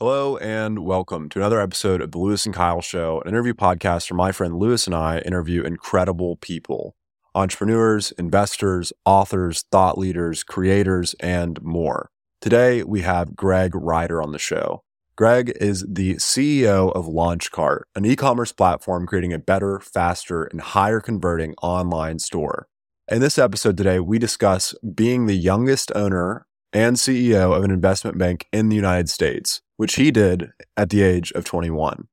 Hello and welcome to another episode of the Lewis and Kyle Show, an interview podcast where my friend Lewis and I interview incredible people entrepreneurs, investors, authors, thought leaders, creators, and more. Today we have Greg Writer on the show. Greg is the CEO of LaunchCart, an e commerce platform creating a better, faster, and higher converting online store. In this episode today, we discuss being the youngest owner and CEO of an investment bank in the United States, which he did at the age of 21.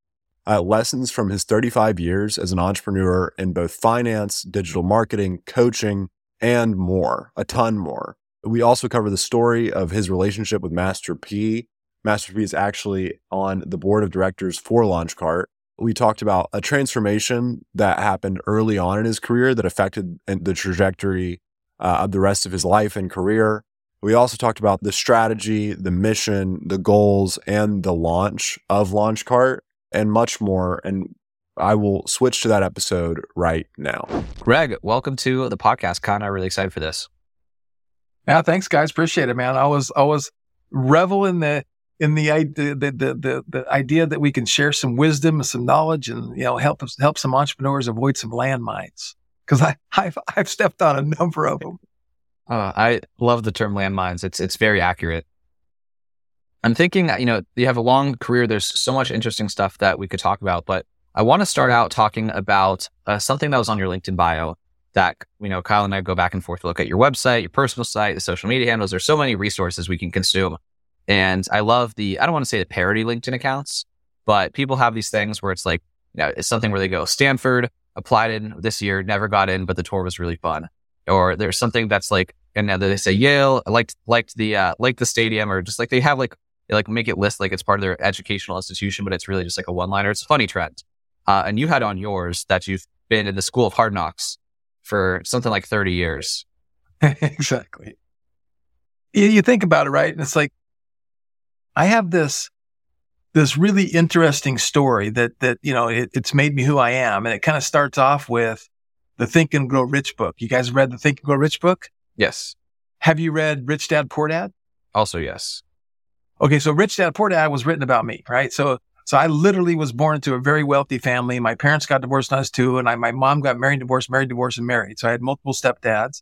Uh, lessons from his 35 years as an entrepreneur in both finance, digital marketing, coaching, and more, a ton more. We also cover the story of his relationship with Master P. Master P is actually on the board of directors for LaunchCart. We talked about a transformation that happened early on in his career that affected the trajectory uh, of the rest of his life and career. We also talked about the strategy, the mission, the goals, and the launch of LaunchCart and much more. And I will switch to that episode right now. Greg, welcome to the podcast. Kind of really excited for this. Yeah, thanks, guys. Appreciate it, man. I was I was revel in the in the idea the, the, the, the idea that we can share some wisdom and some knowledge and you know help help some entrepreneurs avoid some landmines because I I've, I've stepped on a number of them. Uh, I love the term landmines. It's it's very accurate. I'm thinking, that you know, you have a long career. There's so much interesting stuff that we could talk about, but I want to start out talking about uh, something that was on your LinkedIn bio that, you know, Kyle and I go back and forth look at your website, your personal site, the social media handles. There's so many resources we can consume. And I love the, I don't want to say the parody LinkedIn accounts, but people have these things where it's like, you know, it's something where they go, Stanford applied in this year, never got in, but the tour was really fun. Or there's something that's like and now they say Yale liked liked the uh, liked the stadium, or just like they have like they like make it list like it's part of their educational institution, but it's really just like a one liner. It's a funny trend. Uh, and you had on yours that you've been in the School of Hard Knocks for something like thirty years. exactly. You, you think about it, right? And it's like I have this this really interesting story that that you know it, it's made me who I am, and it kind of starts off with the Think and Grow Rich book. You guys read the Think and Grow Rich book? Yes. Have you read Rich Dad Poor Dad? Also, yes. Okay, so Rich Dad Poor Dad was written about me, right? So, so I literally was born into a very wealthy family. My parents got divorced when I was two, and I, my mom got married, divorced, married, divorced, and married. So I had multiple stepdads,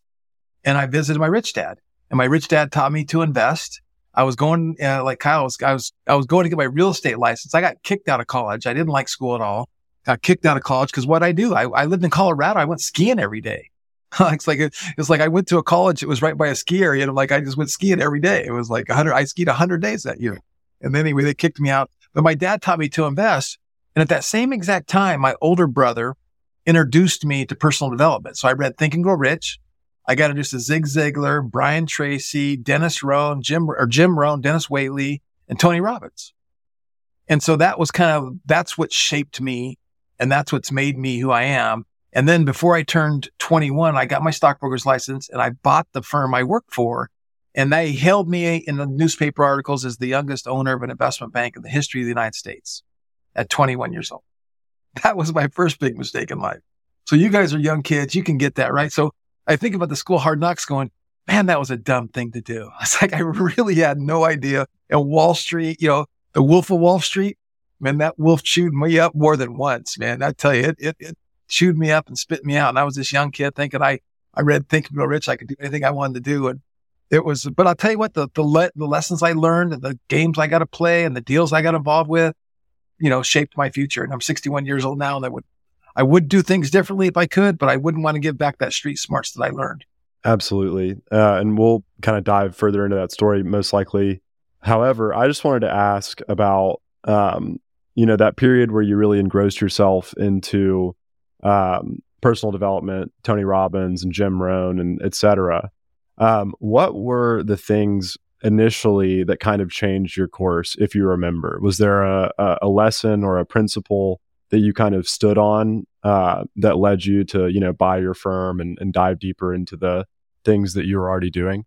and I visited my rich dad, and my rich dad taught me to invest. I was going uh, like Kyle was, I was, I was going to get my real estate license. I got kicked out of college. I didn't like school at all. Got kicked out of college because what I do, I, I lived in Colorado. I went skiing every day. it's like it's like I went to a college. It was right by a ski area, and I'm like I just went skiing every day. It was like 100. I skied 100 days that year, and then anyway they kicked me out. But my dad taught me to invest, and at that same exact time, my older brother introduced me to personal development. So I read Think and Grow Rich. I got introduced to Zig Ziglar, Brian Tracy, Dennis Rohn, Jim or Jim Rohn, Dennis Waitley, and Tony Robbins. And so that was kind of that's what shaped me, and that's what's made me who I am. And then before I turned 21, I got my stockbroker's license and I bought the firm I worked for. And they hailed me in the newspaper articles as the youngest owner of an investment bank in the history of the United States at 21 years old. That was my first big mistake in life. So you guys are young kids. You can get that, right? So I think about the school hard knocks going, man, that was a dumb thing to do. It's like, I really had no idea. And Wall Street, you know, the wolf of Wall Street, man, that wolf chewed me up more than once, man. I tell you, it, it, it chewed me up and spit me out. And I was this young kid thinking I, I read Think and Grow Rich. I could do anything I wanted to do. And it was, but I'll tell you what, the, the, le- the lessons I learned and the games I got to play and the deals I got involved with, you know, shaped my future. And I'm 61 years old now and I would, I would do things differently if I could, but I wouldn't want to give back that street smarts that I learned. Absolutely. Uh, and we'll kind of dive further into that story most likely. However, I just wanted to ask about, um, you know, that period where you really engrossed yourself into um, personal development, Tony Robbins and Jim Rohn and et cetera. Um, what were the things initially that kind of changed your course, if you remember? Was there a, a lesson or a principle that you kind of stood on uh, that led you to, you know, buy your firm and, and dive deeper into the things that you were already doing?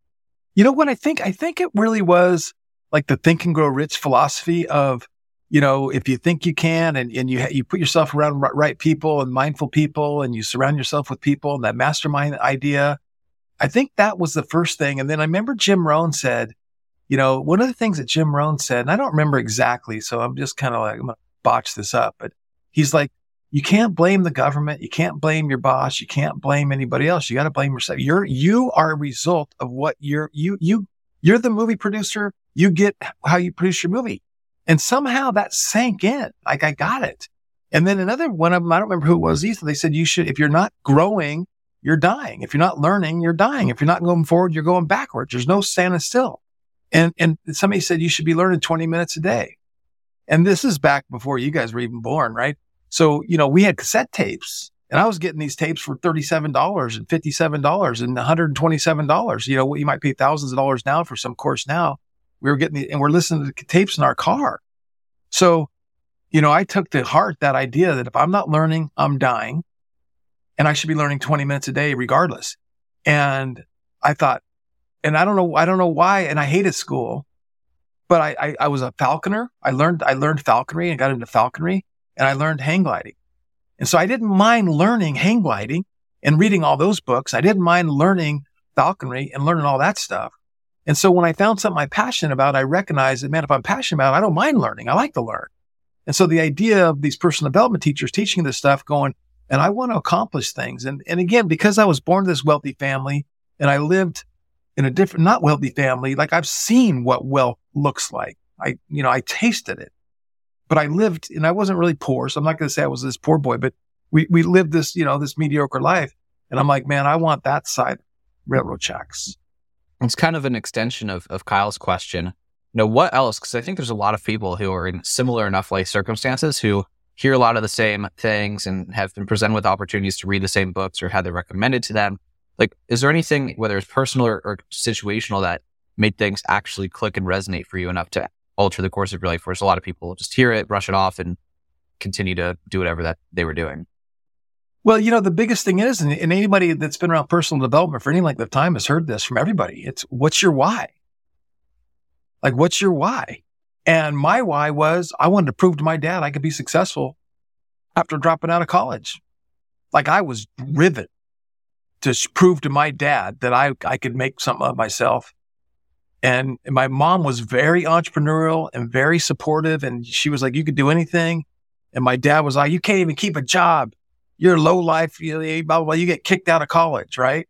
You know what I think? I think it really was like the think and grow rich philosophy of you know, if you think you can and, and you, you put yourself around right people and mindful people and you surround yourself with people and that mastermind idea, I think that was the first thing. And then I remember Jim Rohn said, you know, one of the things that Jim Rohn said, and I don't remember exactly, so I'm just kind of like, I'm going to botch this up, but he's like, you can't blame the government. You can't blame your boss. You can't blame anybody else. You got to blame yourself. You're, you are a result of what you're, you, you, you're the movie producer. You get how you produce your movie. And somehow that sank in. Like I got it. And then another one of them, I don't remember who it was either. They said you should, if you're not growing, you're dying. If you're not learning, you're dying. If you're not going forward, you're going backwards. There's no standing still. And, and somebody said you should be learning 20 minutes a day. And this is back before you guys were even born, right? So, you know, we had cassette tapes and I was getting these tapes for $37 and $57 and $127. You know, what you might pay thousands of dollars now for some course now. We were getting the, and we're listening to tapes in our car. So, you know, I took to heart that idea that if I'm not learning, I'm dying and I should be learning 20 minutes a day regardless. And I thought, and I don't know, I don't know why. And I hated school, but I, I, I was a falconer. I learned, I learned falconry and got into falconry and I learned hang gliding. And so I didn't mind learning hang gliding and reading all those books. I didn't mind learning falconry and learning all that stuff. And so when I found something I'm passionate about, I recognized that, man, if I'm passionate about it, I don't mind learning. I like to learn. And so the idea of these personal development teachers teaching this stuff going, and I want to accomplish things. And, and again, because I was born to this wealthy family and I lived in a different, not wealthy family, like I've seen what wealth looks like. I, you know, I tasted it but I lived and I wasn't really poor. So I'm not going to say I was this poor boy, but we, we lived this, you know, this mediocre life. And I'm like, man, I want that side railroad checks. It's kind of an extension of, of Kyle's question. You know, what else? Because I think there's a lot of people who are in similar enough life circumstances who hear a lot of the same things and have been presented with opportunities to read the same books or had them recommended to them. Like, is there anything, whether it's personal or, or situational, that made things actually click and resonate for you enough to alter the course of your life. Whereas a lot of people just hear it, brush it off, and continue to do whatever that they were doing. Well, you know, the biggest thing is, and, anybody that's been around personal development for any length of time has heard this from everybody. It's what's your why? Like, what's your why? And my why was I wanted to prove to my dad I could be successful after dropping out of college. Like I was driven to prove to my dad that I, I could make something of myself and my mom was very entrepreneurial and very supportive. And she was like, you could do anything. And my dad was like, you can't even keep a job. You're low life. You, know, blah, blah, blah. You get kicked out of college. Right.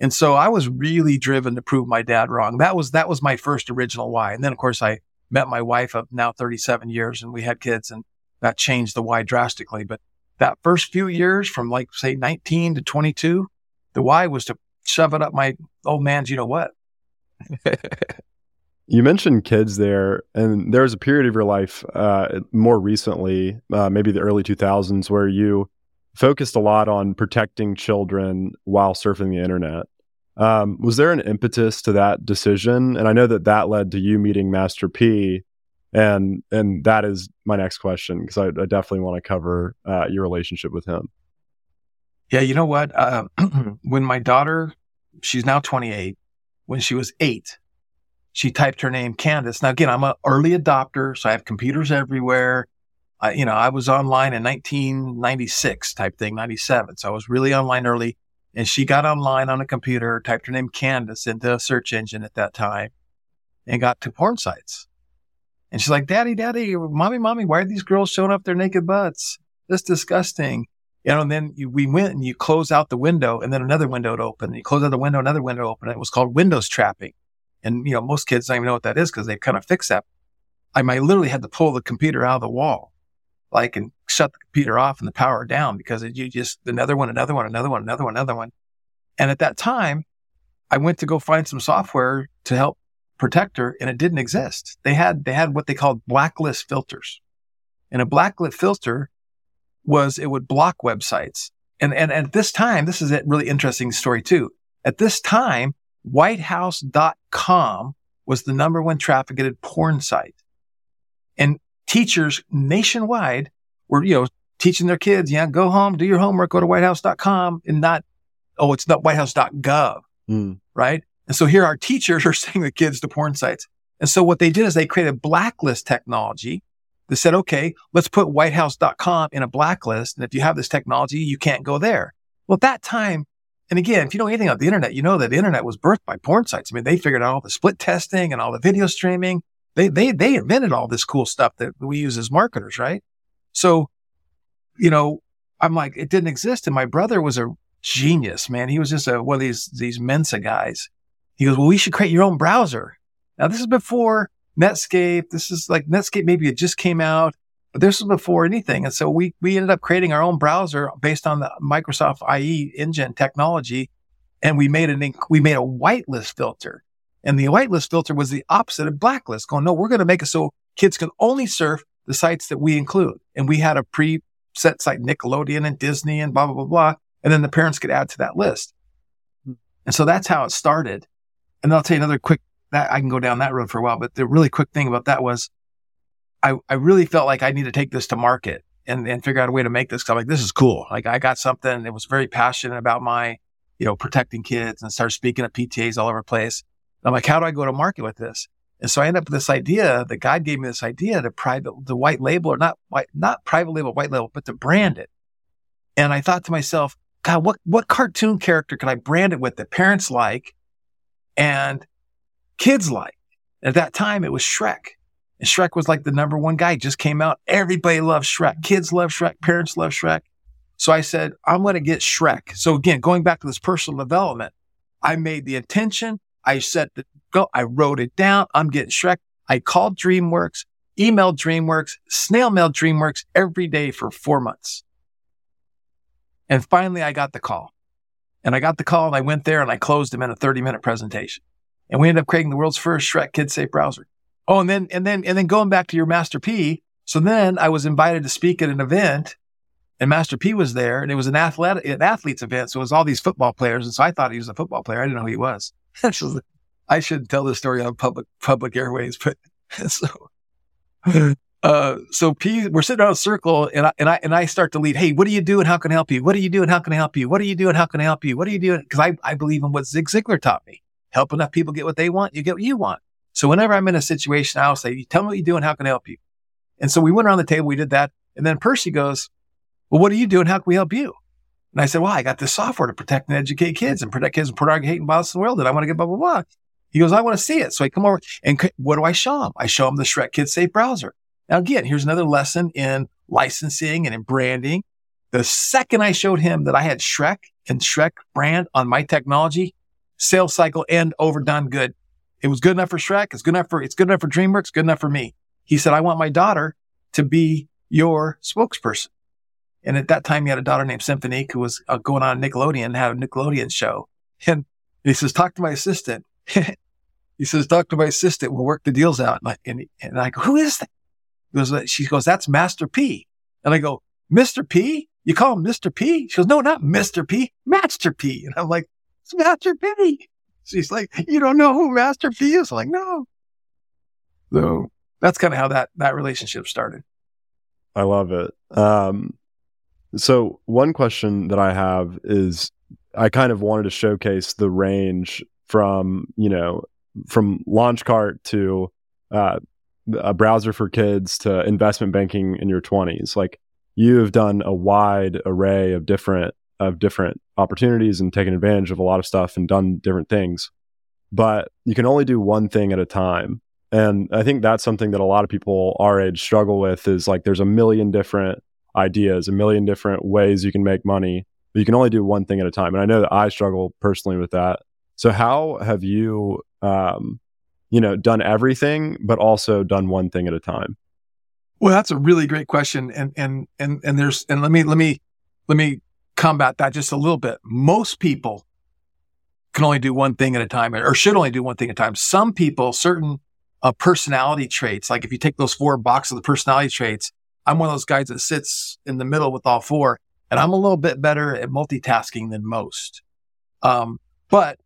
And so I was really driven to prove my dad wrong. That was, that was my first original why. And then of course I met my wife of now 37 years and we had kids and that changed the why drastically. But that first few years from like say 19 to 22, the why was to shove it up my old man's, you know what? you mentioned kids there, and there was a period of your life uh, more recently, uh, maybe the early 2000s, where you focused a lot on protecting children while surfing the internet. Um, was there an impetus to that decision? And I know that that led to you meeting Master P, and and that is my next question because I, I, definitely want to cover uh, your relationship with him. Yeah, you know what? Uh, when my daughter, she's now 28, when she was eight, she typed her name Candace. Now, again, I'm an early adopter, so I have computers everywhere. I, you know, I was online in 1996 type thing, 97. So I was really online early. And she got online on a computer, typed her name Candace into a search engine at that time and got to porn sites. And she's like, Daddy, Daddy, Mommy, Mommy, why are these girls showing up their naked butts? That's disgusting. You know, and then you, we went and you close out the window and then another window would open. And you close out the window, another window open. It was called Windows trapping. And, you know, most kids don't even know what that is because they've kind of fixed that. I might literally had to pull the computer out of the wall, like, and shut the computer off and the power down because you just, another one, another one, another one, another one, another one. And at that time, I went to go find some software to help protect her and it didn't exist. They had, they had what they called blacklist filters. And a blacklist filter was it would block websites. And, and, at this time, this is a really interesting story too. At this time, whitehouse.com was the number one trafficked porn site. And teachers nationwide were, you know, teaching their kids, yeah, go home, do your homework, go to whitehouse.com and not, oh, it's not whitehouse.gov. Mm. Right. And so here our teachers are sending the kids to porn sites. And so what they did is they created blacklist technology that said, okay, let's put whitehouse.com in a blacklist. And if you have this technology, you can't go there. Well, at that time, And again, if you know anything about the internet, you know that the internet was birthed by porn sites. I mean, they figured out all the split testing and all the video streaming. They, they, they invented all this cool stuff that we use as marketers, right? So, you know, I'm like, it didn't exist. And my brother was a genius, man. He was just a, one of these, these Mensa guys. He goes, well, we should create your own browser. Now, this is before Netscape. This is like Netscape. Maybe it just came out, but this was before anything. And so we, we ended up creating our own browser based on the Microsoft IE engine technology. And we made an, we made a whitelist filter. And the whitelist filter was the opposite of blacklist going, no, we're going to make it so kids can only surf the sites that we include. And we had a pre-set site, Nickelodeon and Disney and blah, blah, blah, blah. And then the parents could add to that list. Hmm. And so that's how it started. And I'll tell you another quick that I can go down that road for a while. But the really quick thing about that was I, I really felt like I need to take this to market and, and figure out a way to make this. Cause I'm like, this is cool. Like I got something that was very passionate about my, you know, protecting kids and started speaking at PTAs all over the place. And I'm like, how do I go to market with this? And so I end up with this idea. that God gave me this idea to private, the white label or not white, not private label, white label, but to brand it. And I thought to myself, God, what, what cartoon character could I brand it with that parents like and kids like. At that time, it was Shrek. And Shrek was like the number one guy. just came out. Everybody loves Shrek. Kids love Shrek. Parents love Shrek. So I said, I'm going to get Shrek. So again, going back to this personal development, I made the intention. I the go. I wrote it down. I'm getting Shrek. I called DreamWorks, emailed DreamWorks, snail mail DreamWorks every day for four months. And finally, I got the call. And I got the call and I went there and I closed him in a 30 minute presentation and we ended up creating the world's first Shrek kid safe browser. Oh, and then, and then, and then going back to your Master P. So then I was invited to speak at an event and Master P was there and it was an athletic, an athletes event. So it was all these football players. And so I thought he was a football player. I didn't know who he was. I shouldn't tell this story on public, public airways, but so, uh, so P, we're sitting around a circle and I, and I, and I start to lead. Hey, what do you do and how can I help you? What do you do and how can I help you? What do you do and how can I help you? What do you do? Cause I, I believe in what Zig Ziglar taught me help enough people get what they want, you get what you want. So whenever I'm in a situation, I'll say, tell me what you do and how can I help you? And so we went around the table, we did that. And then Percy goes, well, what do you do and how can we help you? And I said, well, I got this software to protect and educate kids and protect kids and from pornography, hate, and violence in the world. And I want to get blah, blah, blah. He goes, I want to see it. So I come over and what do I show him? I show him the Shrek Kid Safe browser. Now, again, here's another lesson in licensing and in branding. The second I showed him that I had Shrek and Shrek brand on my technology, sales cycle end overdone good. It was good enough for Shrek. It's good enough for, it's good enough for DreamWorks, good enough for me. He said, I want my daughter to be your spokesperson. And at that time, he had a daughter named Cymphonique who was uh, going on Nickelodeon, had a Nickelodeon show. And he says, talk to my assistant. he says, talk to my assistant. We'll work the deals out. And I, and, and I go, who is that? Goes, she goes, that's Master P. And I go, Mr. P? You call him Mr. P? She goes, no, not Mr. P, Master P. And I'm like, it's Master P. She's like, you don't know who Master P is? I'm like, no. So that's kind of how that, that relationship started. I love it. Um, so one question that I have is I kind of wanted to showcase the range from, you know, from Launchcart to uh, a browser for kids to investment banking in your 20s. Like you have done a wide array of different of different opportunities and taken advantage of a lot of stuff and done different things. But you can only do one thing at a time. And I think that's something that a lot of people our age struggle with is like there's a million different ideas, a million different ways you can make money, but you can only do one thing at a time. And I know that I struggle personally with that. So how have you um, you know, done everything, but also done one thing at a time? Well, that's a really great question. And and and and there's and let me let me let me combat that just a little bit. Most people can only do one thing at a time or should only do one thing at a time. Some people, certain uh, personality traits, like if you take those four boxes of the personality traits, I'm one of those guys that sits in the middle with all four and I'm a little bit better at multitasking than most. Um, but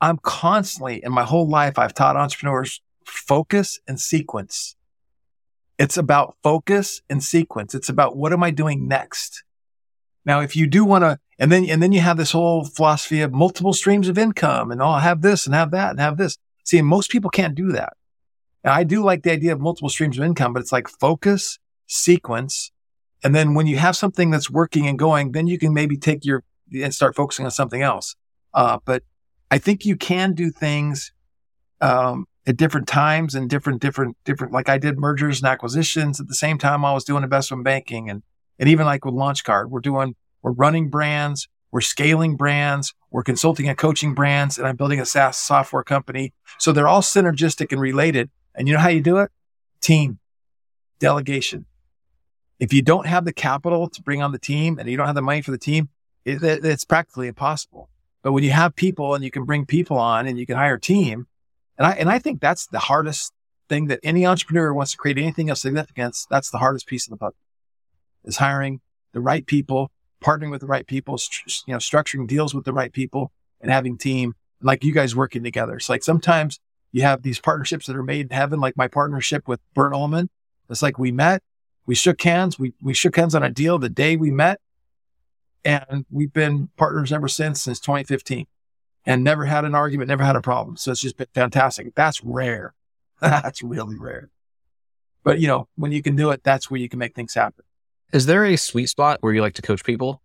I'm constantly in my whole life, I've taught entrepreneurs focus and sequence. It's about focus and sequence. It's about what am I doing next? Now, if you do want to, and then, and then you have this whole philosophy of multiple streams of income and I'll oh, have this and have that and have this. See, most people can't do that. I do like the idea of multiple streams of income, but it's like focus, sequence. And then when you have something that's working and going, then you can maybe take your and start focusing on something else. Uh, but I think you can do things, um, at different times and different, different, different, like I did mergers and acquisitions at the same time I was doing investment banking and, and even like with LaunchCart, we're doing, we're running brands, we're scaling brands, we're consulting and coaching brands, and I'm building a SaaS software company. So they're all synergistic and related. And you know how you do it? Team, delegation. If you don't have the capital to bring on the team and you don't have the money for the team, it, it, it's practically impossible. But when you have people and you can bring people on and you can hire a team, and I, and I think that's the hardest thing that any entrepreneur wants to create anything of significance. That's the hardest piece of the puzzle is hiring the right people, partnering with the right people, you know, structuring deals with the right people and having team like you guys working together. It's like sometimes you have these partnerships that are made in heaven, like my partnership with Bert Ullman. It's like we met, we shook hands, we, we shook hands on a deal the day we met. And we've been partners ever since, since 2015 and never had an argument, never had a problem. So it's just been fantastic. That's rare. that's really rare. But you know, when you can do it, that's where you can make things happen. Is there a sweet spot where you like to coach people?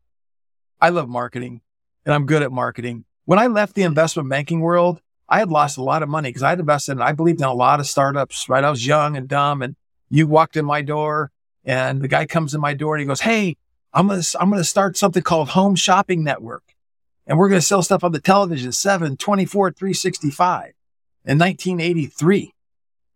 I love marketing and I'm good at marketing. When I left the investment banking world, I had lost a lot of money because I had invested and I believed in a lot of startups, right? I was young and dumb and you walked in my door and the guy comes in my door and he goes, Hey, I'm going to, I'm going to start something called home shopping network and we're going to sell stuff on the television 7, 24, 365 in 1983.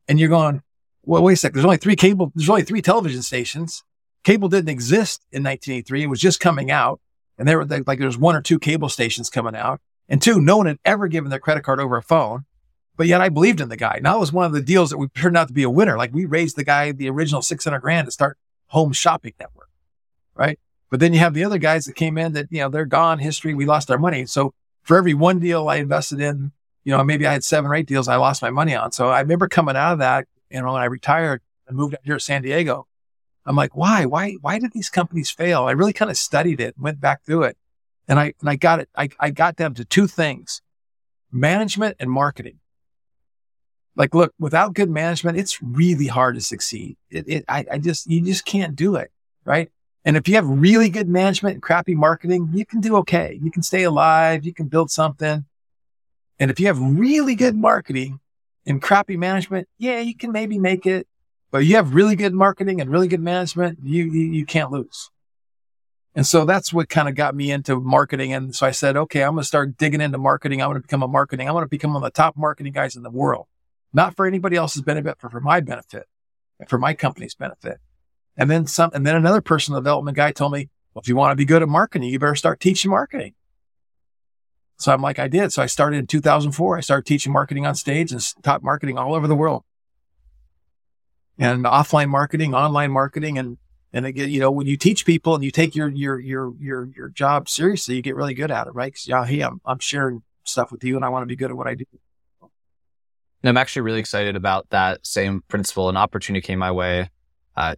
And you're going, well, wait a sec. There's only three cable, there's only three television stations. Cable didn't exist in 1983. It was just coming out. And there were like, there's one or two cable stations coming out. And two, no one had ever given their credit card over a phone. But yet I believed in the guy. Now it was one of the deals that we turned out to be a winner. Like we raised the guy the original 600 grand to start home shopping network, right? But then you have the other guys that came in that, you know, they're gone history. We lost our money. So for every one deal I invested in, you know, maybe I had seven or eight deals I lost my money on. So I remember coming out of that, you know, when I retired and moved out here to San Diego, I'm like, why, why, why did these companies fail? I really kind of studied it, went back through it and I, and I got it. I, I got down to two things, management and marketing. Like, look, without good management, it's really hard to succeed. It, it I, I just, you just can't do it. Right. And if you have really good management and crappy marketing, you can do okay. You can stay alive. You can build something. And if you have really good marketing and crappy management, yeah, you can maybe make it. But you have really good marketing and really good management, you, you, you can't lose. And so that's what kind of got me into marketing. And so I said, okay, I'm going to start digging into marketing. I'm going to become a marketing. I'm going to become one of the top marketing guys in the world, not for anybody else's benefit, but for my benefit, for my company's benefit. And then some, and then another personal development guy told me, well, if you want to be good at marketing, you better start teaching marketing. So I'm like, I did. So I started in 2004. I started teaching marketing on stage and taught marketing all over the world and offline marketing, online marketing. And, and again, you know, when you teach people and you take your, your, your, your, your job seriously, you get really good at it, right? Cause yeah, hey, I'm, I'm sharing stuff with you and I want to be good at what I do. And I'm actually really excited about that same principle. An opportunity came my way. Uh,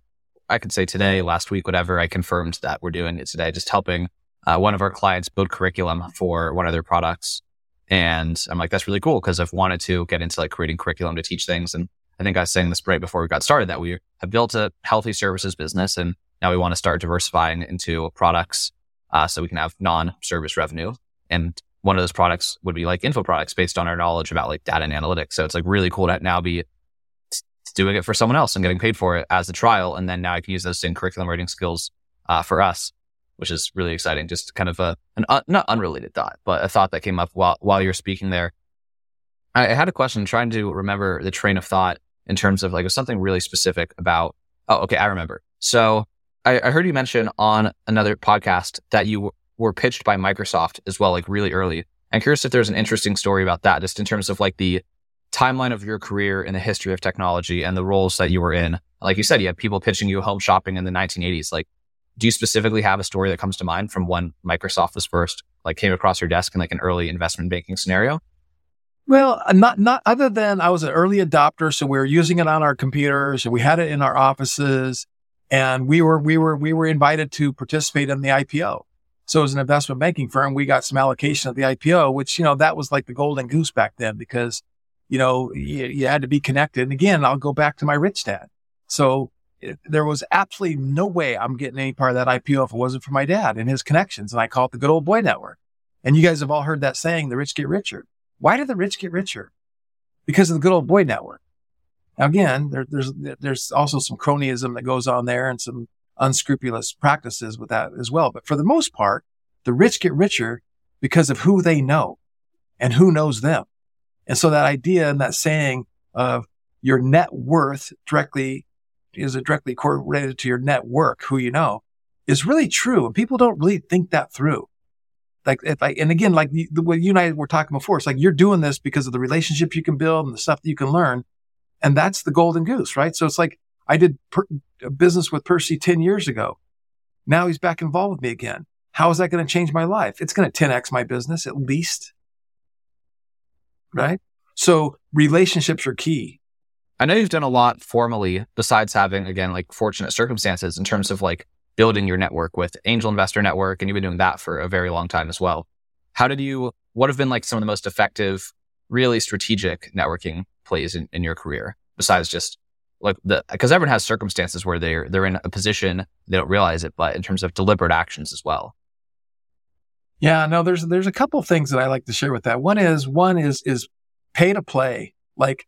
I could say today, last week, whatever, I confirmed that we're doing it today, just helping uh, one of our clients build curriculum for one of their products. And I'm like, that's really cool because I've wanted to get into like creating curriculum to teach things. And I think I was saying this right before we got started that we have built a healthy services business and now we want to start diversifying into products uh, so we can have non-service revenue. And one of those products would be like info products based on our knowledge about like data and analytics. So it's like really cool to now be doing it for someone else and getting paid for it as a trial. And then now I can use those same curriculum writing skills uh, for us, which is really exciting. Just kind of a, an not unrelated thought, but a thought that came up while, while you're speaking there. I, I had a question trying to remember the train of thought in terms of like something really specific about, oh, okay. I remember. So I, I heard you mention on another podcast that you were pitched by Microsoft as well, like really early. I'm curious if there's an interesting story about that, just in terms of like the timeline of your career in the history of technology and the roles that you were in. Like you said, you had people pitching you home shopping in the 1980s. Like, do you specifically have a story that comes to mind from when Microsoft was first, like came across your desk in like an early investment banking scenario? Well, uh, not, not other than I was an early adopter. So we were using it on our computers and we had it in our offices and we were, we were, we were invited to participate in the IPO. So as an investment banking firm, we got some allocation of the IPO, which, you know, that was like the golden goose back then because you know, you, you had to be connected. And again, I'll go back to my rich dad. So it, there was absolutely no way I'm getting any part of that IPO if it wasn't for my dad and his connections. And I call it the good old boy network. And you guys have all heard that saying, the rich get richer. Why do the rich get richer? Because of the good old boy network. Now, again, there, there's, there's also some cronyism that goes on there and some unscrupulous practices with that as well. But for the most part, the rich get richer because of who they know and who knows them. And so that idea and that saying of your net worth directly is directly correlated to your net work, who you know, is really true. And people don't really think that through. Like, if I, and again, like the, what you and I were talking before, it's like you're doing this because of the relationships you can build and the stuff that you can learn. And that's the golden goose, right? So it's like I did per, business with Percy 10 years ago. Now he's back involved with me again. How is that going to change my life? It's going to 10x my business at least. Right? So relationships are key. I know you've done a lot formally besides having, again, like fortunate circumstances in terms of like building your network with Angel Investor Network, and you've been doing that for a very long time as well. How did you, what have been like some of the most effective, really strategic networking plays in, in your career besides just like the, because everyone has circumstances where they're, they're in a position, they don't realize it, but in terms of deliberate actions as well. Yeah, no, there's, there's a couple things that I like to share with that. One is, one is, is pay to play. Like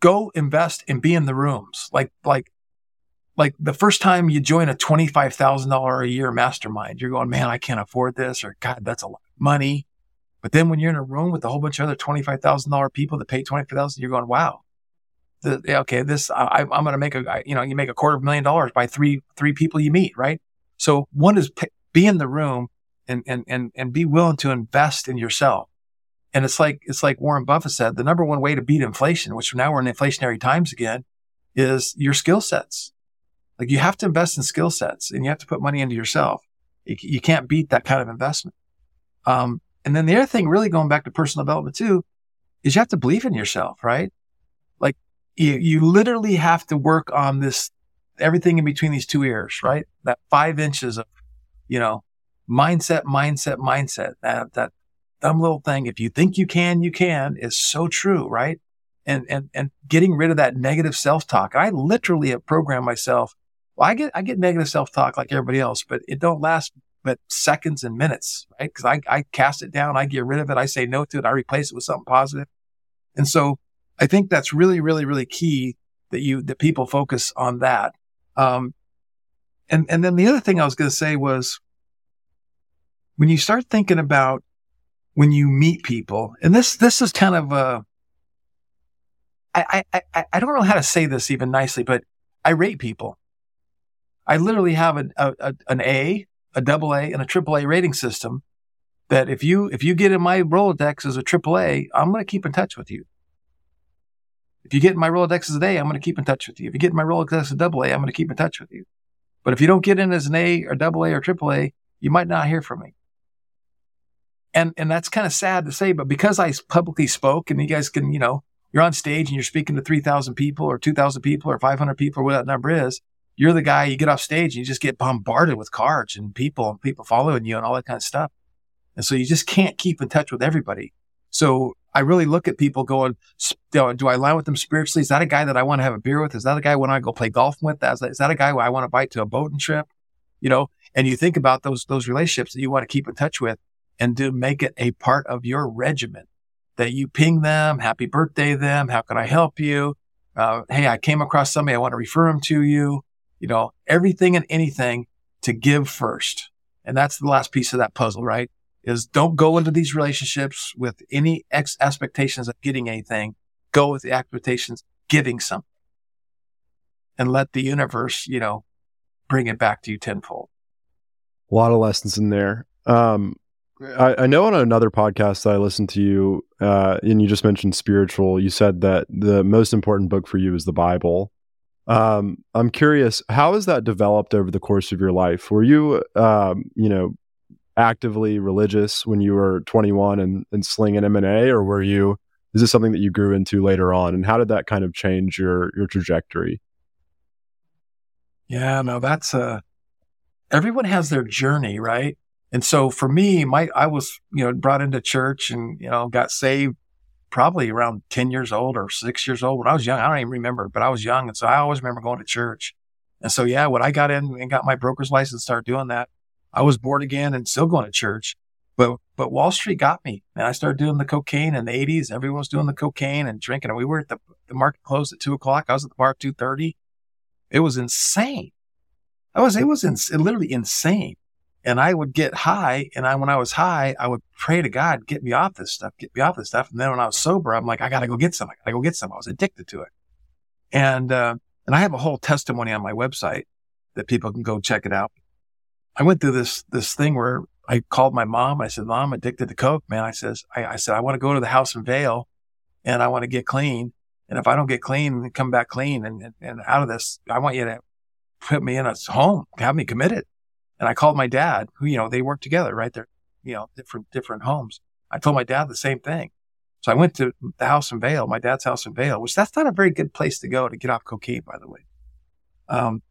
go invest and be in the rooms. Like, like like the first time you join a $25,000 a year mastermind, you're going, man, I can't afford this or God, that's a lot of money. But then when you're in a room with a whole bunch of other $25,000 people that pay 25,000, you're going, wow, the, okay, this, I, am going to make a, you know, you make a quarter of a million dollars by three, three people you meet, right? So one is p- be in the room and, and, and, and be willing to invest in yourself. And it's like, it's like Warren Buffett said, the number one way to beat inflation, which now we're in inflationary times again, is your skill sets. Like you have to invest in skill sets and you have to put money into yourself. You, you can't beat that kind of investment. Um, and then the other thing, really going back to personal development too, is you have to believe in yourself, right? You, you literally have to work on this, everything in between these two ears, right? That five inches of, you know, mindset, mindset, mindset. That, that dumb little thing. If you think you can, you can is so true, right? And, and, and getting rid of that negative self-talk. I literally have programmed myself well, I get, I get negative self-talk like everybody else, but it don't last but seconds and minutes, right? Cause I, I cast it down. I get rid of it. I say no to it. I replace it with something positive. And so I think that's really, really, really key that you, that people focus on that. Um, and, and then the other thing I was going to say was when you start thinking about when you meet people, and this, this is kind of a, I, I, I, don't know how to say this even nicely, but I rate people. I literally have an, a, a, an A, a double A, and a triple A rating system that if you if you get in my Rolodex as a triple A, I'm going to keep in touch with you. If you get in my Rolodex as an A, I'm going to keep in touch with you. If you get in my Rolodex as a double A, I'm going to keep in touch with you. But if you don't get in as an A or double A or triple A, you might not hear from me. And and that's kind of sad to say, but because I publicly spoke and you guys can, you know, you're on stage and you're speaking to 3,000 people or 2,000 people or 500 people or what that number is, you're the guy, you get off stage and you just get bombarded with cards and people and people following you and all that kind of stuff. And so you just can't keep in touch with everybody. So I really look at people going, do I align with them spiritually? Is that a guy that I want to have a beer with? Is that a guy when I go play golf with? Is that, is that a guy I want to invite to a boating trip? You know, and you think about those, those relationships that you want to keep in touch with and to make it a part of your regimen that you ping them, happy birthday them. How can I help you? Uh, hey, I came across somebody. I want to refer them to you you know, everything and anything to give first. And that's the last piece of that puzzle, right? Is don't go into these relationships with any ex- expectations of getting anything. Go with the expectations giving something and let the universe, you know, bring it back to you tenfold. A lot of lessons in there. Um, I, I, know on another podcast that I listened to you, uh, and you just mentioned spiritual. You said that the most important book for you is the Bible. Um, I'm curious, how has that developed over the course of your life? Were you, um, you know, actively religious when you were 21 and, and slinging M&A, or were you? Is this something that you grew into later on, and how did that kind of change your your trajectory? Yeah, no, that's a. Uh, everyone has their journey, right? And so for me, my I was you know brought into church and you know got saved probably around 10 years old or six years old when I was young. I don't even remember, but I was young. And so I always remember going to church. And so, yeah, when I got in and got my broker's license, started doing that, I was born again and still going to church. But but Wall Street got me. And I started doing the cocaine in the 80s. Everyone was doing the cocaine and drinking. And we were at the, the market closed at two o'clock. I was at the bar at 2.30. It was insane. I was, it was ins- literally insane. And I would get high. And I, when I was high, I would pray to God, get me off this stuff, get me off this stuff. And then when I was sober, I'm like, I got to go get some. I got to go get some. I was addicted to it. And, uh, and I have a whole testimony on my website that people can go check it out. I went through this, this thing where I called my mom. I said, mom, I'm addicted to Coke, man. I says, I, I said, I want to go to the house in Vail and I want to get clean. And if I don't get clean and come back clean and, and, out of this, I want you to put me in a home, have me committed. And I called my dad, who, you know, they work together, right? They're, you know, different, different homes. I told my dad the same thing. So I went to the house in Vail, my dad's house in Vail, which that's not a very good place to go to get off cocaine, by the way. Um,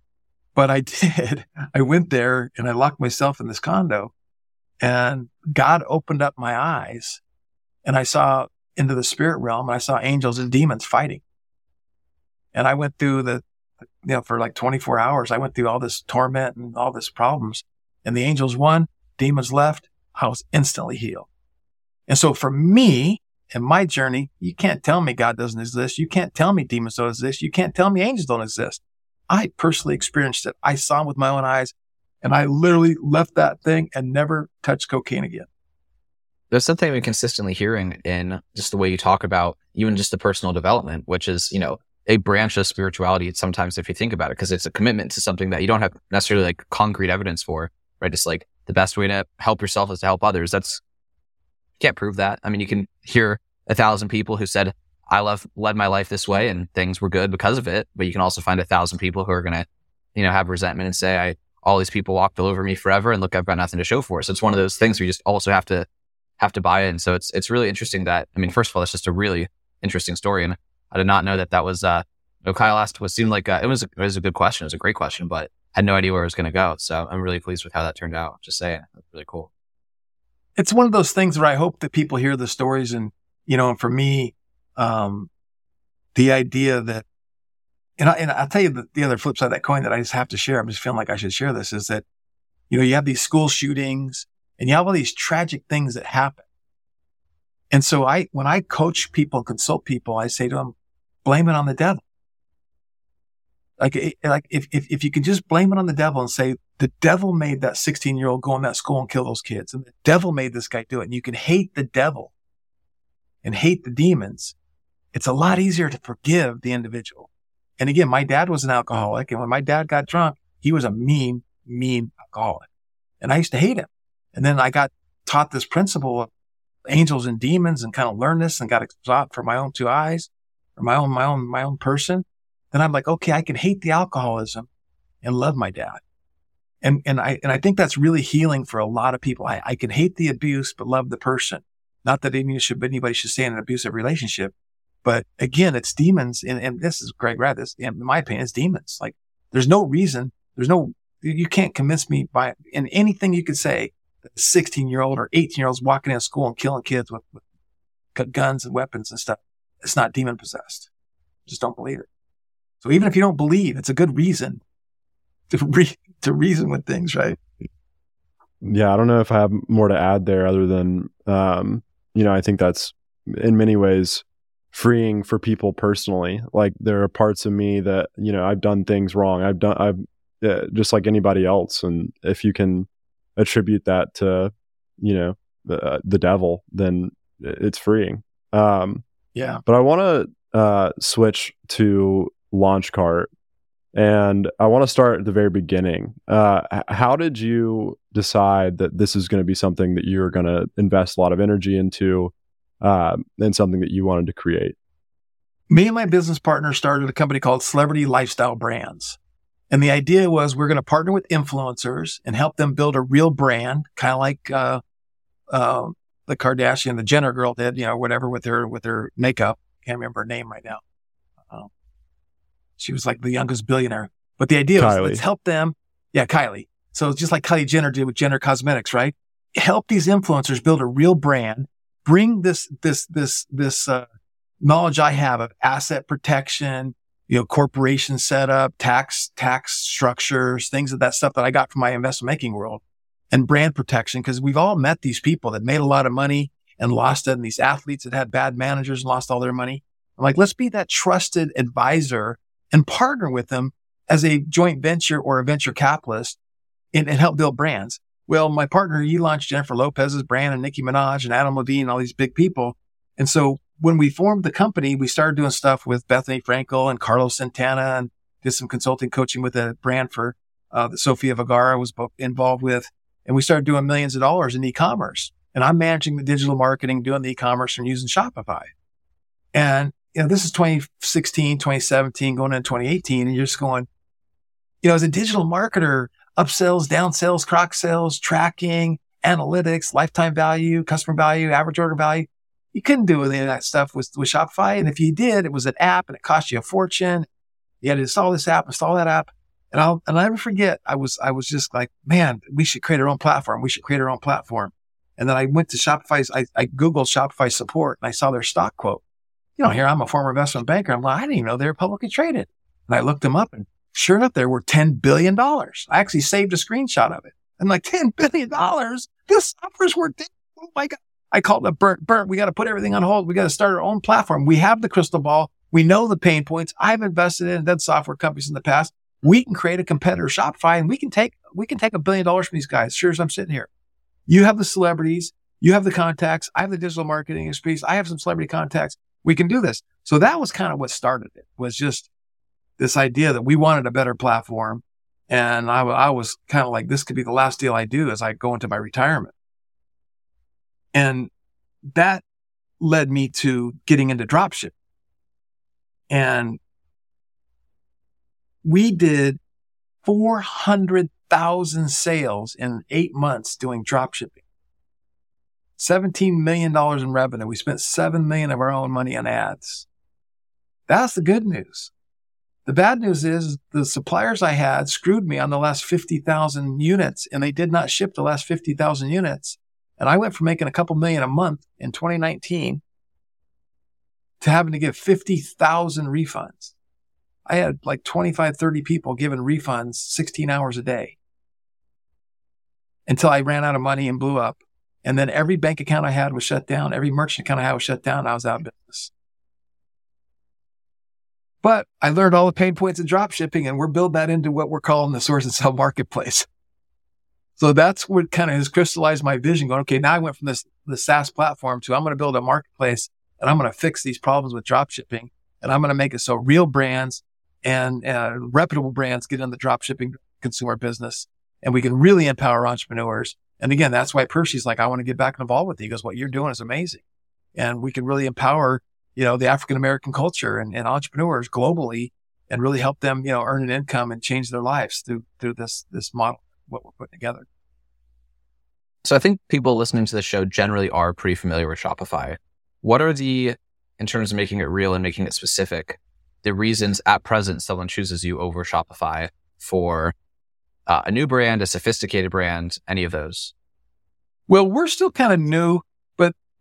but I did. I went there and I locked myself in this condo and God opened up my eyes and I saw into the spirit realm and I saw angels and demons fighting. And I went through the, you know, for like 24 hours, I went through all this torment and all this problems and the angels won, demons left. I was instantly healed. And so for me in my journey, you can't tell me God doesn't exist. You can't tell me demons don't exist. You can't tell me angels don't exist. I personally experienced it. I saw them with my own eyes and I literally left that thing and never touched cocaine again. There's something we're consistently hearing in just the way you talk about even just the personal development, which is, you know, a branch of spirituality sometimes if you think about it, because it's a commitment to something that you don't have necessarily like concrete evidence for, right? It's like the best way to help yourself is to help others. That's, you can't prove that. I mean, you can hear a thousand people who said, I love, led my life this way and things were good because of it. But you can also find a thousand people who are going to, you know, have resentment and say, I, all these people walked all over me forever and look, I've got nothing to show for it. So it's one of those things where you just also have to have to buy in. So it's, it's really interesting that, I mean, first of all, it's just a really interesting story. And I did not know that that was, uh, Kyle asked what seemed like, uh, it was, a, it was a good question. It was a great question, but had no idea where it was going to go. So I'm really pleased with how that turned out. Just saying, that's really cool. It's one of those things where I hope that people hear the stories and, you know, for me, um, the idea that and, I, and I'll tell you the, the other flip side of that coin that I just have to share. I'm just feeling like I should share this is that, you know, you have these school shootings and you have all these tragic things that happen. And so I, when I coach people, consult people, I say to them, blame it on the devil. Like, like if, if, if you can just blame it on the devil and say, the devil made that 16 year old go in that school and kill those kids and the devil made this guy do it. And you can hate the devil and hate the demons. It's a lot easier to forgive the individual. And again, my dad was an alcoholic. And when my dad got drunk, he was a mean, mean alcoholic. And I used to hate him. And then I got taught this principle of angels and demons and kind of learned this and got it taught for my own two eyes or my own, my own, my own person. Then I'm like, okay, I can hate the alcoholism and love my dad. And, and I, and I think that's really healing for a lot of people. I, I can hate the abuse, but love the person. Not that anybody should, anybody should stay in an abusive relationship, but again, it's demons. And, and this is Greg Rad. This, in my opinion, it's demons. Like there's no reason. There's no, you can't convince me by in anything you could say that 16 year old or 18 year olds walking in school and killing kids with, with guns and weapons and stuff. It's not demon possessed. Just don't believe it. So even if you don't believe, it's a good reason to re- to reason with things, right? Yeah, I don't know if I have more to add there other than, um, you know, I think that's in many ways freeing for people personally. Like there are parts of me that, you know, I've done things wrong. I've done, I've uh, just like anybody else. And if you can attribute that to, you know, the, uh, the devil, then it's freeing. Um, yeah. But I want to uh, switch to Launchcart and I want to start at the very beginning. Uh, how did you decide that this is going to be something that you're going to invest a lot of energy into? Uh, and something that you wanted to create? Me and my business partner started a company called Celebrity Lifestyle Brands. And the idea was we're going to partner with influencers and help them build a real brand, kind of like uh, uh, the Kardashian, the Jenner girl did, you know, whatever with her with her makeup. Can't remember her name right now. Uh, she was like the youngest billionaire. But the idea Kylie. was let's help them. Yeah, Kylie. So it's just like Kylie Jenner did with Jenner Cosmetics, right? Help these influencers build a real brand bring this, this, this, this, uh, knowledge I have of asset protection, you know, corporation setup, tax, tax structures, things of that stuff that I got from my investment making world and brand protection because we've all met these people that made a lot of money and lost it and these athletes that had bad managers and lost all their money. I'm like, let's be that trusted advisor and partner with them as a joint venture or a venture capitalist and, and help build brands. Well, my partner, he launched Jennifer Lopez's brand and Nicki Minaj and Adam Levine and all these big people. And so when we formed the company, we started doing stuff with Bethenny Frankel and Carlos Santana and did some consulting coaching with a brand for uh, that Sofia Vergara was involved with. And we started doing millions of dollars in e-commerce. And I'm managing the digital marketing, doing the e-commerce and using Shopify. And, you know, this is 2016, 2017, going into 2018. And you're just going, you know, as a digital marketer, upsells, downsells, cross sells, tracking, analytics, lifetime value, customer value, average order value. You couldn't do any of that stuff with, with Shopify. And if you did, it was an app and it cost you a fortune. You had to install this app, install that app. And I'll, and I'll never forget, I was, I was just like, man, we should create our own platform. We should create our own platform. And then I went to Shopify's, I, I Googled Shopify support and I saw their stock quote. You know, here I'm a former investment banker. I'm like, I didn't even know they were publicly traded. And I looked them up and sure enough, there were $10 billion. I actually saved a screenshot of it. I'm like, $10 billion? This software's worth, oh my God. I called up Burnt. Burnt, we got to put everything on hold. We got to start our own platform. We have the crystal ball. We know the pain points. I've invested in dead software companies in the past. We can create a competitor Shopify and we can take, we can take a billion dollars from these guys. Sure as I'm sitting here. You have the celebrities. You have the contacts. I have the digital marketing experience. I have some celebrity contacts. We can do this. So that was kind of what started it was just this idea that we wanted a better platform. And I, I was kind of like, this could be the last deal I do as I go into my retirement. And that led me to getting into dropship. And we did 400,000 sales in eight months doing dropshipping. $17 million in revenue. We spent 7 million of our own money on ads. That's the good news. The bad news is the suppliers I had screwed me on the last 50,000 units and they did not ship the last 50,000 units. And I went from making a couple million a month in 2019 to having to give 50,000 refunds. I had like 25, 30 people giving refunds 16 hours a day until I ran out of money and blew up. And then every bank account I had was shut down. Every merchant account I had was shut down. I was out of business. But I learned all the pain points in drop shipping and we're building that into what we're calling the source and sell marketplace. So that's what kind of has crystallized my vision going, okay, now I went from this, the SaaS platform to I'm going to build a marketplace and I'm going to fix these problems with drop shipping and I'm going to make it so real brands and uh, reputable brands get in the drop shipping consumer business and we can really empower entrepreneurs. And again, that's why Percy's like, I want to get back involved with you because what you're doing is amazing. And we can really empower you know, the African American culture and, and entrepreneurs globally and really help them, you know, earn an income and change their lives through, through this, this model, what we're putting together. So I think people listening to the show generally are pretty familiar with Shopify. What are the, in terms of making it real and making it specific, the reasons at present someone chooses you over Shopify for uh, a new brand, a sophisticated brand, any of those? Well, we're still kind of new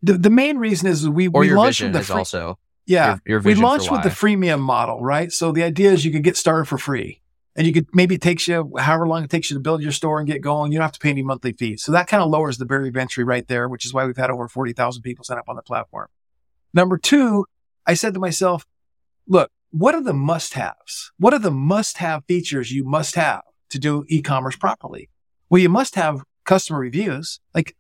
the, the main reason is we, or we launched with the is free, also yeah your, your we launched with the freemium model right? So the idea is you could get started for free. And you could maybe it takes you however long it takes you to build your store and get going. You don't have to pay any monthly fees. So that kind of lowers the barrier of entry right there which is why we've had over 40,000 people sign up on the platform. Number two i said to myself look what are the must haves what are the must have features you must have to do e-commerce properly? Well you must have customer reviews. Like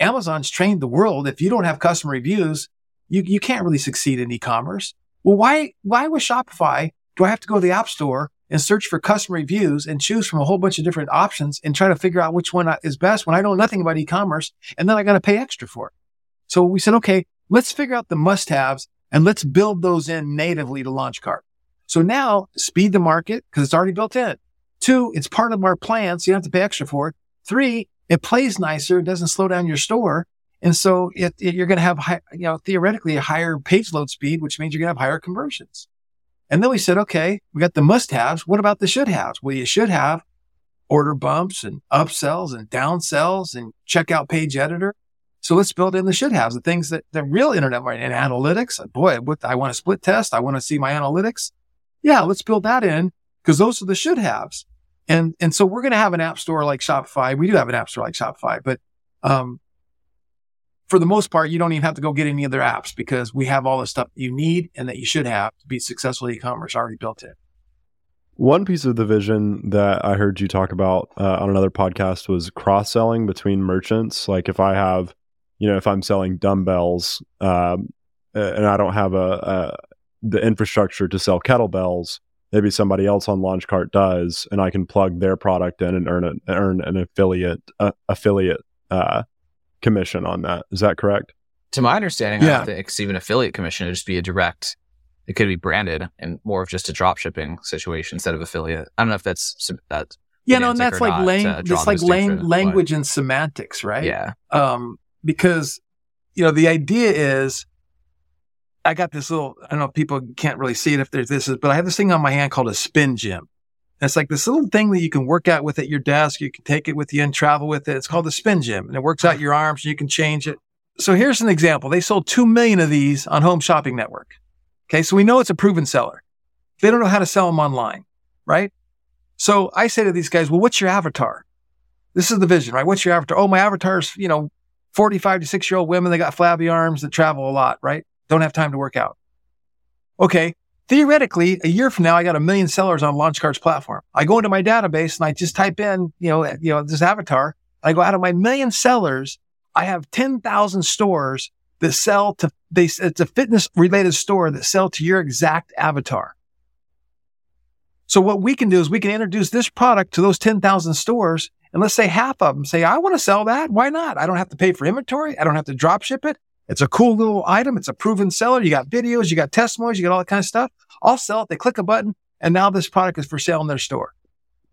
Amazon's trained the world. If you don't have customer reviews, you, you can't really succeed in e-commerce. Well, why, why with Shopify do I have to go to the app store and search for customer reviews and choose from a whole bunch of different options and try to figure out which one is best when I know nothing about e-commerce and then I got to pay extra for it. So we said, okay, let's figure out the must haves and let's build those in natively to LaunchCart. So now speed the market because it's already built in. Two, it's part of our plan. So you don't have to pay extra for it. Three, it plays nicer. It doesn't slow down your store. And so it, it, you're going to have, high, you know, theoretically a higher page load speed, which means you're going to have higher conversions. And then we said, okay, we got the must haves. What about the should haves? Well, you should have order bumps and upsells and downsells and checkout page editor. So let's build in the should haves, the things that the real internet right and analytics. Boy, I want to split test. I want to see my analytics. Yeah, let's build that in because those are the should haves. And, and so we're going to have an app store like Shopify. We do have an app store like Shopify, but, um, for the most part, you don't even have to go get any other apps because we have all the stuff you need and that you should have to be successful e-commerce already built in. One piece of the vision that I heard you talk about uh, on another podcast was cross selling between merchants. Like if I have, you know, if I'm selling dumbbells um, and I don't have a, a the infrastructure to sell kettlebells, maybe somebody else on LaunchCart does, and I can plug their product in and earn an earn an affiliate uh, affiliate uh, commission on that. Is that correct? To my understanding, Yeah. I don't think it's even affiliate commission. It'd just be a direct. It could be branded and more of just a drop shipping situation instead of affiliate. I don't know if that's some- that. Yeah, no, and that's like not lang- to it's like lang- language and semantics, right? Yeah, Um, because you know the idea is, I got this little. I don't know people can't really see it if there's this, is, but I have this thing on my hand called a spin gym. And it's like this little thing that you can work out with at your desk. You can take it with you and travel with it. It's called the spin gym, and it works out your arms. And you can change it. So here's an example. They sold two million of these on Home Shopping Network. Okay, so we know it's a proven seller. They don't know how to sell them online, right? So I say to these guys, well, what's your avatar? This is the vision, right? What's your avatar? Oh, my avatar's, you know, 45 to 6 year old women. They got flabby arms that travel a lot, right? Don't have time to work out. Okay. Theoretically, a year from now, I got a million sellers on LaunchCart's platform. I go into my database and I just type in, you know, you know, this avatar. I go out of my million sellers, I have 10,000 stores that sell to, they, it's a fitness related store that sell to your exact avatar. So what we can do is we can introduce this product to those 10,000 stores. And let's say half of them say, I want to sell that. Why not? I don't have to pay for inventory. I don't have to drop ship it. It's a cool little item. It's a proven seller. You got videos, you got testimonies, you got all that kind of stuff. I'll sell it. They click a button and now this product is for sale in their store.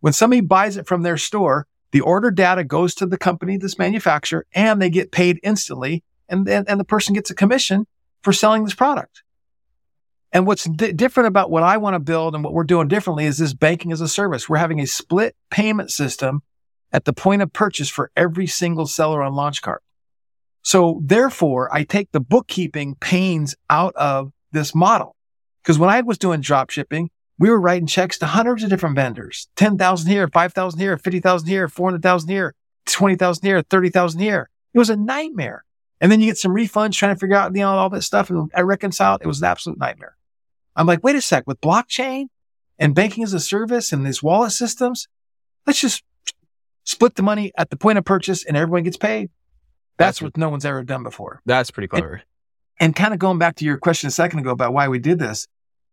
When somebody buys it from their store, the order data goes to the company, this manufacturer, and they get paid instantly. And then, and the person gets a commission for selling this product. And what's di- different about what I want to build and what we're doing differently is this banking as a service. We're having a split payment system at the point of purchase for every single seller on LaunchCart. So therefore, I take the bookkeeping pains out of this model. Because when I was doing drop shipping, we were writing checks to hundreds of different vendors. 10,000 here, 5,000 here, 50,000 here, 400,000 here, 20,000 here, 30,000 here. It was a nightmare. And then you get some refunds trying to figure out, you know, all that stuff. And I reconciled. It was an absolute nightmare. I'm like, wait a sec, with blockchain and banking as a service and these wallet systems, let's just split the money at the point of purchase and everyone gets paid. That's That's what no one's ever done before. that's pretty clever. And kind of going back to your question a second ago about why we did this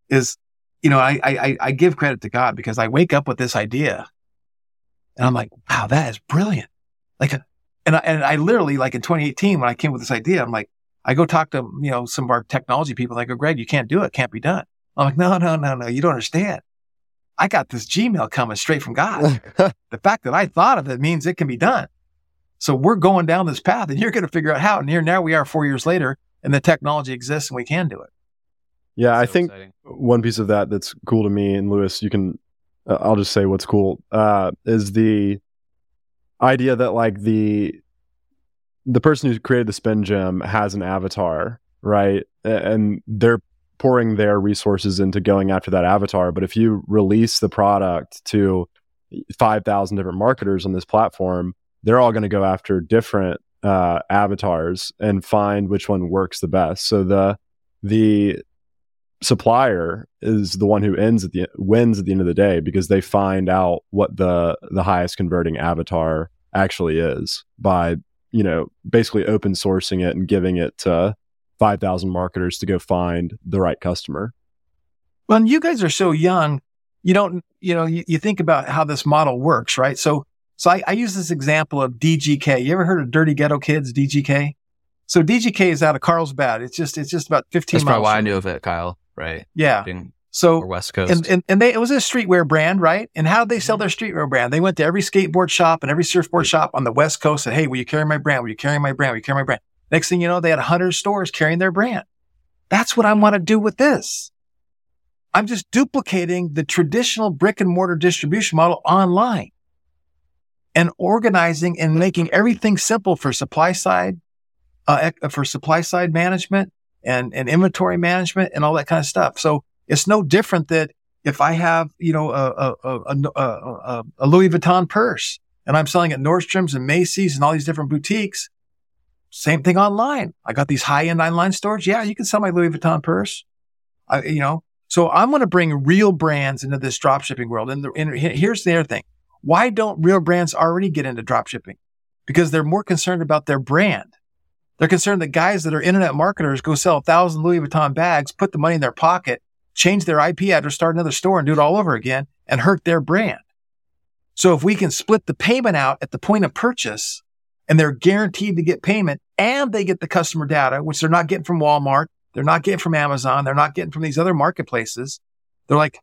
is, you know, I, I, I give credit to God because I wake up with this idea and I'm like, wow, that is brilliant. Like, uh, and I, and I literally like in 2018, when I came with this idea, I'm like, I go talk to, you know, some of our technology people. They go, Greg, you can't do it. it can't be done. I'm like, no, no, no, no. You don't understand. I got this Gmail coming straight from God. the fact that I thought of it means it can be done. So we're going down this path and you're going to figure out how. And here now we are four years later and the technology exists and we can do it. Yeah, I think exciting. one piece of that that's cool to me, and Lewis, you can, uh, I'll just say what's cool, uh, is the idea that like the the person who created the spin gym has an avatar, right? And they're pouring their resources into going after that avatar. But if you release the product to five thousand different marketers on this platform, they're all going to go after different uh, avatars and find which one works the best. So the the supplier is the one who ends at the wins at the end of the day because they find out what the the highest converting avatar actually is by you know basically open sourcing it and giving it to 5000 marketers to go find the right customer Well, you guys are so young, you don't, you know, you, you think about how this model works, right? So, so I, I use this example of DGK. You ever heard of Dirty Ghetto Kids, DGK? So DGK is out of Carlsbad. It's just, it's just about 15 That's miles. probably why I knew of it, Kyle. Right, Yeah. being So, or West Coast. and, and, and they, it was a streetwear brand, right? And how did they sell mm-hmm. their streetwear brand? They went to every skateboard shop and every surfboard shop on the West Coast and, Hey, will you carry my brand? Will you carry my brand? Will you carry my brand? Next thing you know, they had 100 stores carrying their brand. That's what I want to do with this. I'm just duplicating the traditional brick and mortar distribution model online and organizing and making everything simple for supply side, uh, for supply side management and, and inventory management and all that kind of stuff. So it's no different that if I have, you know, a, a, a, a, a Louis Vuitton purse and I'm selling at Nordstrom's and Macy's and all these different boutiques, same thing online. I got these high end online stores. Yeah, you can sell my Louis Vuitton purse. I, you know, so I'm going to bring real brands into this drop shipping world. And, the, and here's the other thing. Why don't real brands already get into drop shipping? Because they're more concerned about their brand. They're concerned that guys that are internet marketers go sell a thousand Louis Vuitton bags, put the money in their pocket, change their IP address, start another store and do it all over again and hurt their brand. So if we can split the payment out at the point of purchase and they're guaranteed to get payment and they get the customer data, which they're not getting from Walmart, they're not getting from Amazon, they're not getting from these other marketplaces. They're like,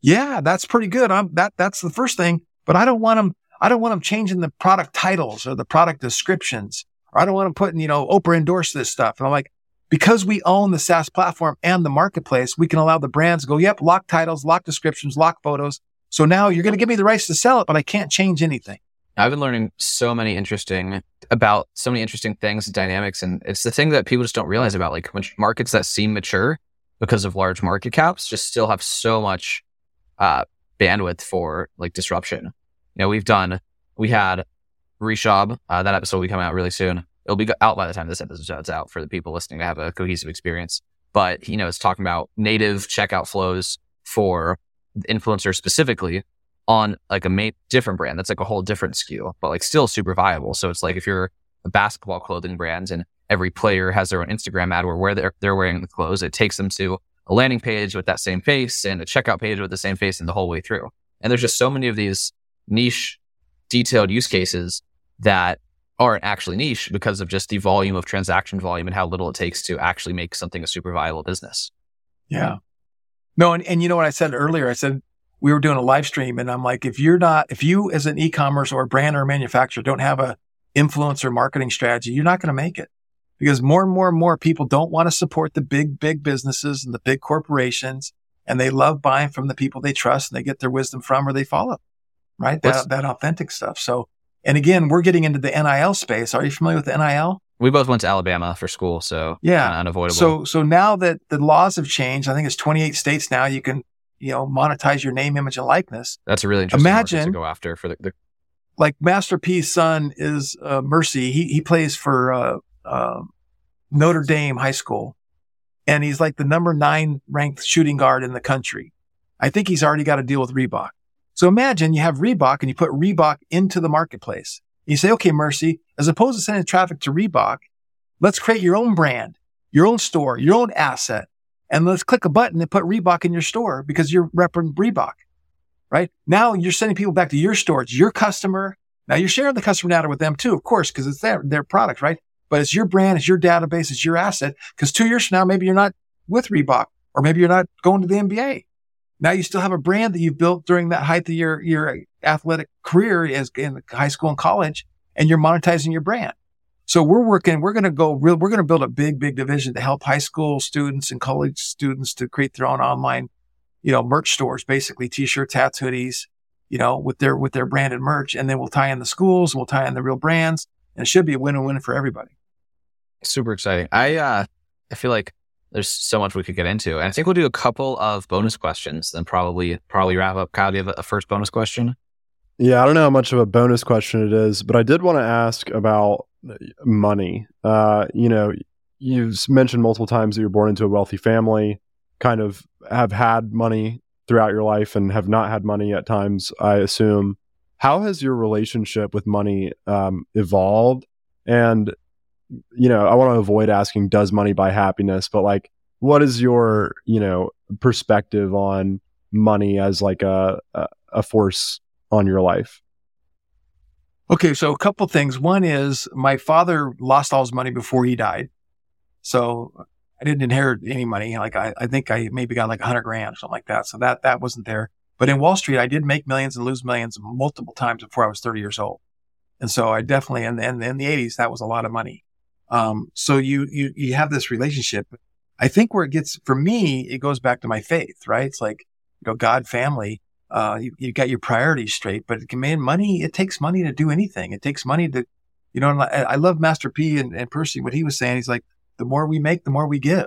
yeah, that's pretty good. I'm that, that's the first thing, but I don't want them, I don't want them changing the product titles or the product descriptions, or I don't want them putting, you know, Oprah endorsed this stuff. And I'm like, because we own the SaaS platform and the marketplace, we can allow the brands go, yep, lock titles, lock descriptions, lock photos. So now you're going to give me the rights to sell it, but I can't change anything. I've been learning so many interesting about so many interesting things dynamics. And it's the thing that people just don't realize about like markets that seem mature because of large market caps just still have so much uh, bandwidth for like disruption. You know, we've done, we had Reshab, uh, that episode will be coming out really soon. It'll be out by the time this episode's out for the people listening to have a cohesive experience. But, you know, it's talking about native checkout flows for influencers specifically on like a ma- different brand. That's like a whole different SKU, but like still super viable. So it's like if you're a basketball clothing brand and every player has their own Instagram ad where, where they're, they're wearing the clothes, it takes them to a landing page with that same face and a checkout page with the same face and the whole way through. And there's just so many of these niche detailed use cases that aren't actually niche because of just the volume of transaction volume and how little it takes to actually make something a super viable business. Yeah. No, and, and you know what I said earlier? I said we were doing a live stream and I'm like, if you're not, if you as an e-commerce or a brand or a manufacturer don't have a influencer marketing strategy, you're not going to make it because more and more and more people don't want to support the big, big businesses and the big corporations. And they love buying from the people they trust and they get their wisdom from or they follow, right? That, that authentic stuff. So and again, we're getting into the NIL space. Are you familiar with the NIL? We both went to Alabama for school, so yeah, unavoidable. So so now that the laws have changed, I think it's 28 states now. You can you know monetize your name, image, and likeness. That's a really interesting Imagine, to go after for the, the... like Master P's son is uh, Mercy. He he plays for uh, uh, Notre Dame High School, and he's like the number nine ranked shooting guard in the country. I think he's already got a deal with Reebok. So imagine you have Reebok and you put Reebok into the marketplace. You say, okay, Mercy, as opposed to sending traffic to Reebok, let's create your own brand, your own store, your own asset. And let's click a button and put Reebok in your store because you're repping Reebok, right? Now you're sending people back to your store. It's your customer. Now you're sharing the customer data with them too, of course, because it's their, their product, right? But it's your brand, it's your database, it's your asset. Because two years from now, maybe you're not with Reebok or maybe you're not going to the NBA. Now you still have a brand that you've built during that height of your, your athletic career in high school and college, and you're monetizing your brand. So we're working, we're going to go real, we're going to build a big, big division to help high school students and college students to create their own online, you know, merch stores, basically t-shirts, hats, hoodies, you know, with their, with their branded merch. And then we'll tie in the schools, we'll tie in the real brands and it should be a win-win for everybody. Super exciting. I, uh, I feel like there's so much we could get into. And I think we'll do a couple of bonus questions, then probably probably wrap up. Kyle, do you have a first bonus question? Yeah, I don't know how much of a bonus question it is, but I did want to ask about money. Uh, you know, you've mentioned multiple times that you're born into a wealthy family, kind of have had money throughout your life and have not had money at times, I assume. How has your relationship with money um, evolved? And you know, I want to avoid asking, does money buy happiness? But like, what is your, you know, perspective on money as like a, a, force on your life? Okay. So a couple things. One is my father lost all his money before he died. So I didn't inherit any money. Like I, I think I maybe got like a hundred grand or something like that. So that, that wasn't there. But in Wall Street, I did make millions and lose millions multiple times before I was 30 years old. And so I definitely, in, in, in the 80s, that was a lot of money. Um, so you, you, you have this relationship. I think where it gets, for me, it goes back to my faith, right? It's like, you know, God, family, uh, you, you got your priorities straight, but man, money, it takes money to do anything. It takes money to, you know, I love Master P and, and Percy, what he was saying. He's like, the more we make, the more we give.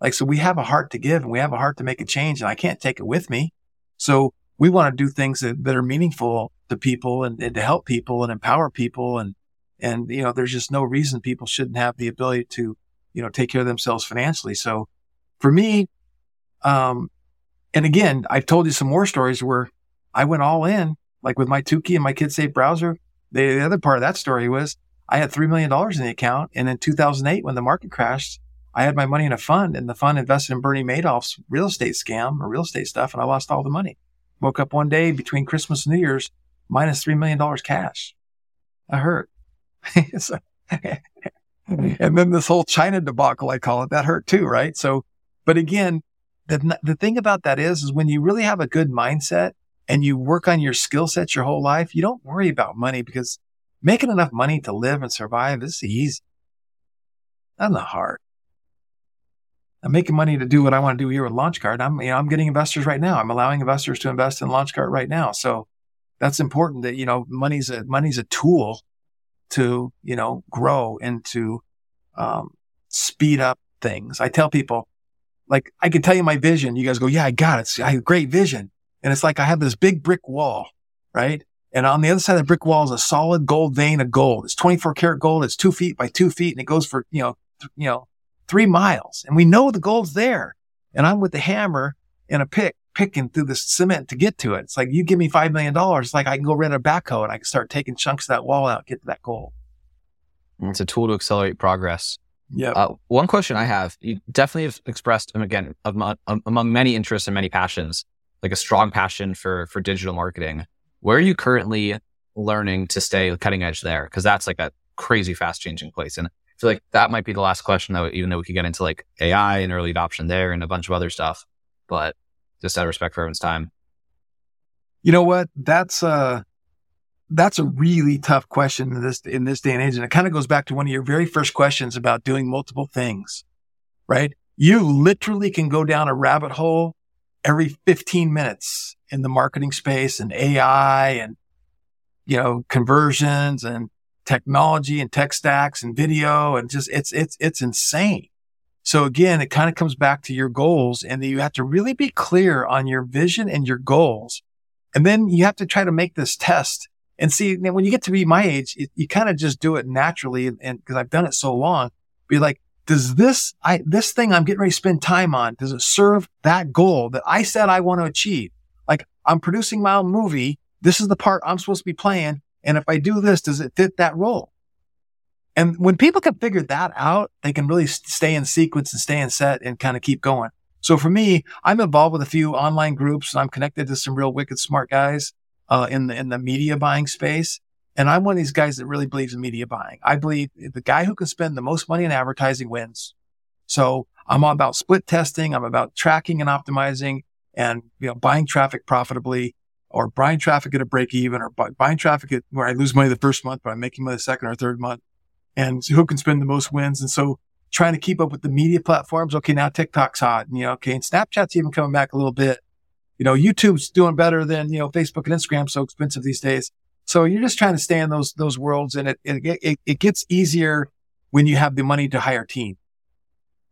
Like, so we have a heart to give and we have a heart to make a change and I can't take it with me. So we want to do things that, that are meaningful to people and, and to help people and empower people. And, and, you know, there's just no reason people shouldn't have the ability to, you know, take care of themselves financially. So for me, um, and again, I've told you some more stories where I went all in, like with my Tukey and my KidSafe browser. The, the other part of that story was I had $3 million in the account. And in 2008, when the market crashed, I had my money in a fund and the fund invested in Bernie Madoff's real estate scam or real estate stuff. And I lost all the money. Woke up one day between Christmas and New Year's, minus $3 million cash. I hurt. and then this whole China debacle, I call it, that hurt too, right? So, but again, the, the thing about that is, is when you really have a good mindset and you work on your skill sets your whole life, you don't worry about money because making enough money to live and survive is easy. Not the hard. I'm making money to do what I want to do here with LaunchCart. I'm, you know, I'm getting investors right now. I'm allowing investors to invest in LaunchCart right now. So that's important that, you know, money's a, money's a tool to, you know, grow and to, um, speed up things. I tell people, like, I could tell you my vision. You guys go, yeah, I got it. I have a great vision. And it's like I have this big brick wall, right? And on the other side of the brick wall is a solid gold vein of gold. It's 24 karat gold. It's two feet by two feet and it goes for, you know, th- you know, three miles. And we know the gold's there. And I'm with the hammer and a pick picking through the cement to get to it. It's like, you give me $5 million. It's like I can go rent a backhoe and I can start taking chunks of that wall out, get to that goal. Mm, it's a tool to accelerate progress. Yeah. Uh, one question I have, you definitely have expressed, um, again, among, um, among many interests and many passions, like a strong passion for, for digital marketing. Where are you currently learning to stay cutting edge there? Cause that's like a crazy fast changing place. And I feel like that might be the last question though, even though we could get into like AI and early adoption there and a bunch of other stuff, but just out of respect for everyone's time. You know what? That's, uh, that's a really tough question in this, in this day and age. And it kind of goes back to one of your very first questions about doing multiple things, right? You literally can go down a rabbit hole every 15 minutes in the marketing space and AI and, you know, conversions and technology and tech stacks and video and just it's, it's, it's insane. So again, it kind of comes back to your goals and you have to really be clear on your vision and your goals. And then you have to try to make this test and see when you get to be my age, it, you kind of just do it naturally. And because I've done it so long, be like, does this, I, this thing I'm getting ready to spend time on, does it serve that goal that I said I want to achieve? Like I'm producing my own movie. This is the part I'm supposed to be playing. And if I do this, does it fit that role? And when people can figure that out, they can really stay in sequence and stay in set and kind of keep going. So for me, I'm involved with a few online groups and I'm connected to some real wicked smart guys, uh, in the, in the media buying space. And I'm one of these guys that really believes in media buying. I believe the guy who can spend the most money in advertising wins. So I'm all about split testing. I'm about tracking and optimizing and, you know, buying traffic profitably or buying traffic at a break even or buying traffic at where I lose money the first month, but I'm making money the second or third month and who can spend the most wins. And so trying to keep up with the media platforms. Okay. Now TikTok's hot and, you know, okay. And Snapchat's even coming back a little bit. You know, YouTube's doing better than, you know, Facebook and Instagram. So expensive these days. So you're just trying to stay in those, those worlds and it, it, it, it gets easier when you have the money to hire a team.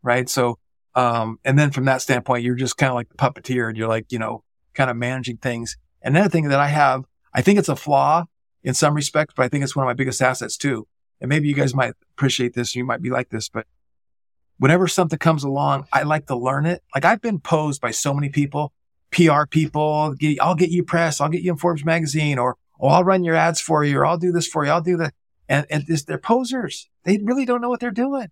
Right. So, um, and then from that standpoint, you're just kind of like the puppeteer and you're like, you know, kind of managing things. Another thing that I have, I think it's a flaw in some respects, but I think it's one of my biggest assets too. And maybe you guys might appreciate this. You might be like this, but whenever something comes along, I like to learn it. Like I've been posed by so many people, PR people, I'll get you press, I'll get you in Forbes magazine, or oh, I'll run your ads for you, or I'll do this for you, I'll do that. And, and this, they're posers. They really don't know what they're doing.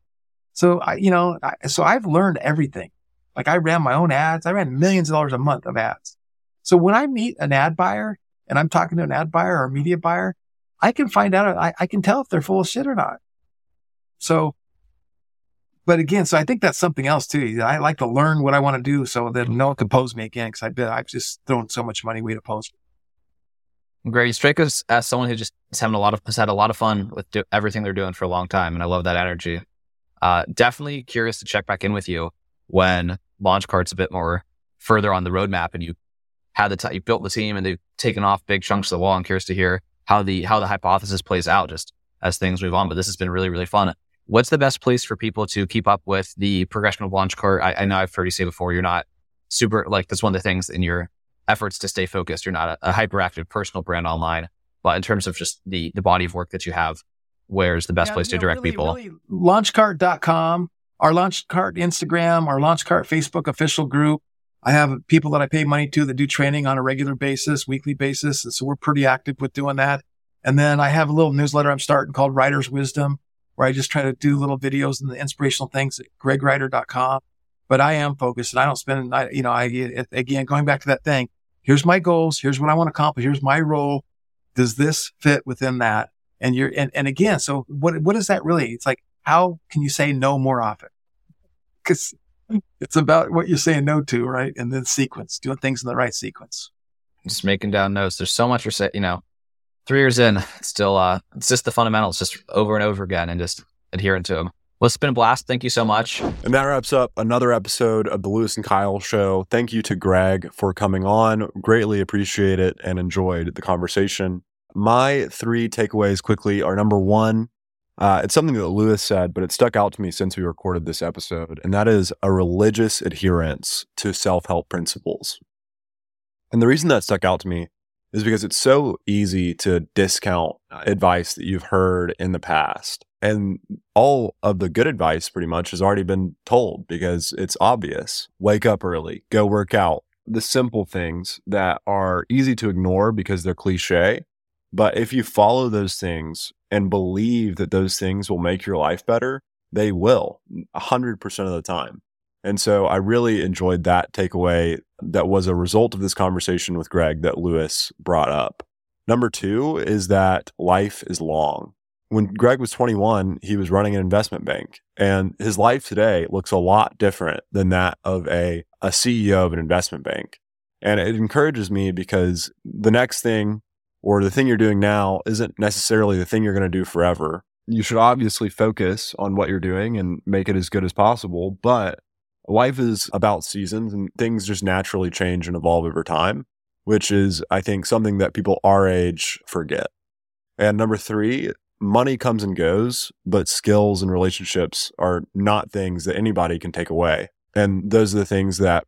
So I, you know, I, so I've learned everything. Like I ran my own ads. I ran millions of dollars a month of ads. So when I meet an ad buyer and I'm talking to an ad buyer or a media buyer, I can find out, I, I can tell if they're full of shit or not. So, but again, so I think that's something else too. I like to learn what I want to do so that no one can pose me again because I've I've just thrown so much money away to pose. Great. You strike us as someone who just is having a lot of, has had a lot of fun with do, everything they're doing for a long time. And I love that energy. Uh, definitely curious to check back in with you when LaunchCart's a bit more further on the roadmap and you had the, t- you built the team and they've taken off big chunks of the wall. I'm curious to hear how the, how the hypothesis plays out just as things move on. But this has been really, really fun. What's the best place for people to keep up with the progression of LaunchCart? I, I know I've heard you say before, you're not super like that's one of the things in your efforts to stay focused. You're not a, a hyperactive personal brand online, but in terms of just the the body of work that you have, where's the best Yeah, place to know, direct really- people? Really, launchcart.com, our LaunchCart Instagram, our LaunchCart Facebook official group. I have people that I pay money to that do training on a regular basis, weekly basis. And so we're pretty active with doing that. And then I have a little newsletter I'm starting called Writer's Wisdom, where I just try to do little videos and the inspirational things at gregwriter.com. But I am focused and I don't spend, I, you know, I, again, going back to that thing, here's my goals. Here's what I want to accomplish. Here's my role. Does this fit within that? And you're, and, and again, so what, what is that really? It's like, how can you say no more often? Cause it's about what you're saying no to, right? And then sequence, doing things in the right sequence. just making down notes. There's so much you're saying, you know, three years in, still, uh, it's just the fundamentals, just over and over again and just adhering to them. Well, it's been a blast. Thank you so much. And that wraps up another episode of the Lewis and Kyle show. Thank you to Greg for coming on. Greatly appreciate it and enjoyed the conversation. My three takeaways quickly are number one, uh, it's something that Lewis said, but it stuck out to me since we recorded this episode, and that is a religious adherence to self help principles. And the reason that stuck out to me is because it's so easy to discount advice that you've heard in the past. And all of the good advice pretty much has already been told because it's obvious. Wake up early, go work out. The simple things that are easy to ignore because they're cliche. But if you follow those things and believe that those things will make your life better, they will 100% of the time. And so I really enjoyed that takeaway that was a result of this conversation with Greg that Lewis brought up. Number two is that life is long. When Greg was 21, he was running an investment bank, and his life today looks a lot different than that of a, a CEO of an investment bank. And it encourages me because the next thing or the thing you're doing now isn't necessarily the thing you're going to do forever. You should obviously focus on what you're doing and make it as good as possible, but life is about seasons and things just naturally change and evolve over time, which is, I think, something that people our age forget. And number three, money comes and goes, but skills and relationships are not things that anybody can take away. And those are the things that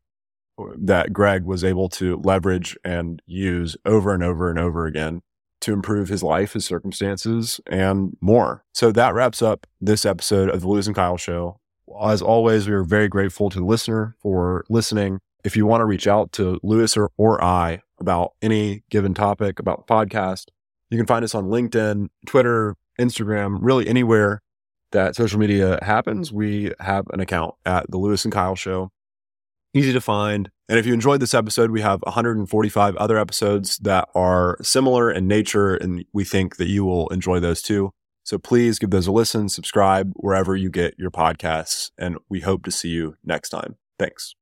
that Greg was able to leverage and use over and over and over again to improve his life, his circumstances, and more. So that wraps up this episode of the Lewis and Kyle Show. As always, we are very grateful to the listener for listening. If you want to reach out to Lewis or, or I about any given topic about the podcast, you can find us on LinkedIn, Twitter, Instagram, really anywhere that social media happens. We have an account at the Lewis and Kyle Show. Easy to find. And if you enjoyed this episode, we have 145 other episodes that are similar in nature, and we think that you will enjoy those too. So please give those a listen, subscribe wherever you get your podcasts, and we hope to see you next time. Thanks.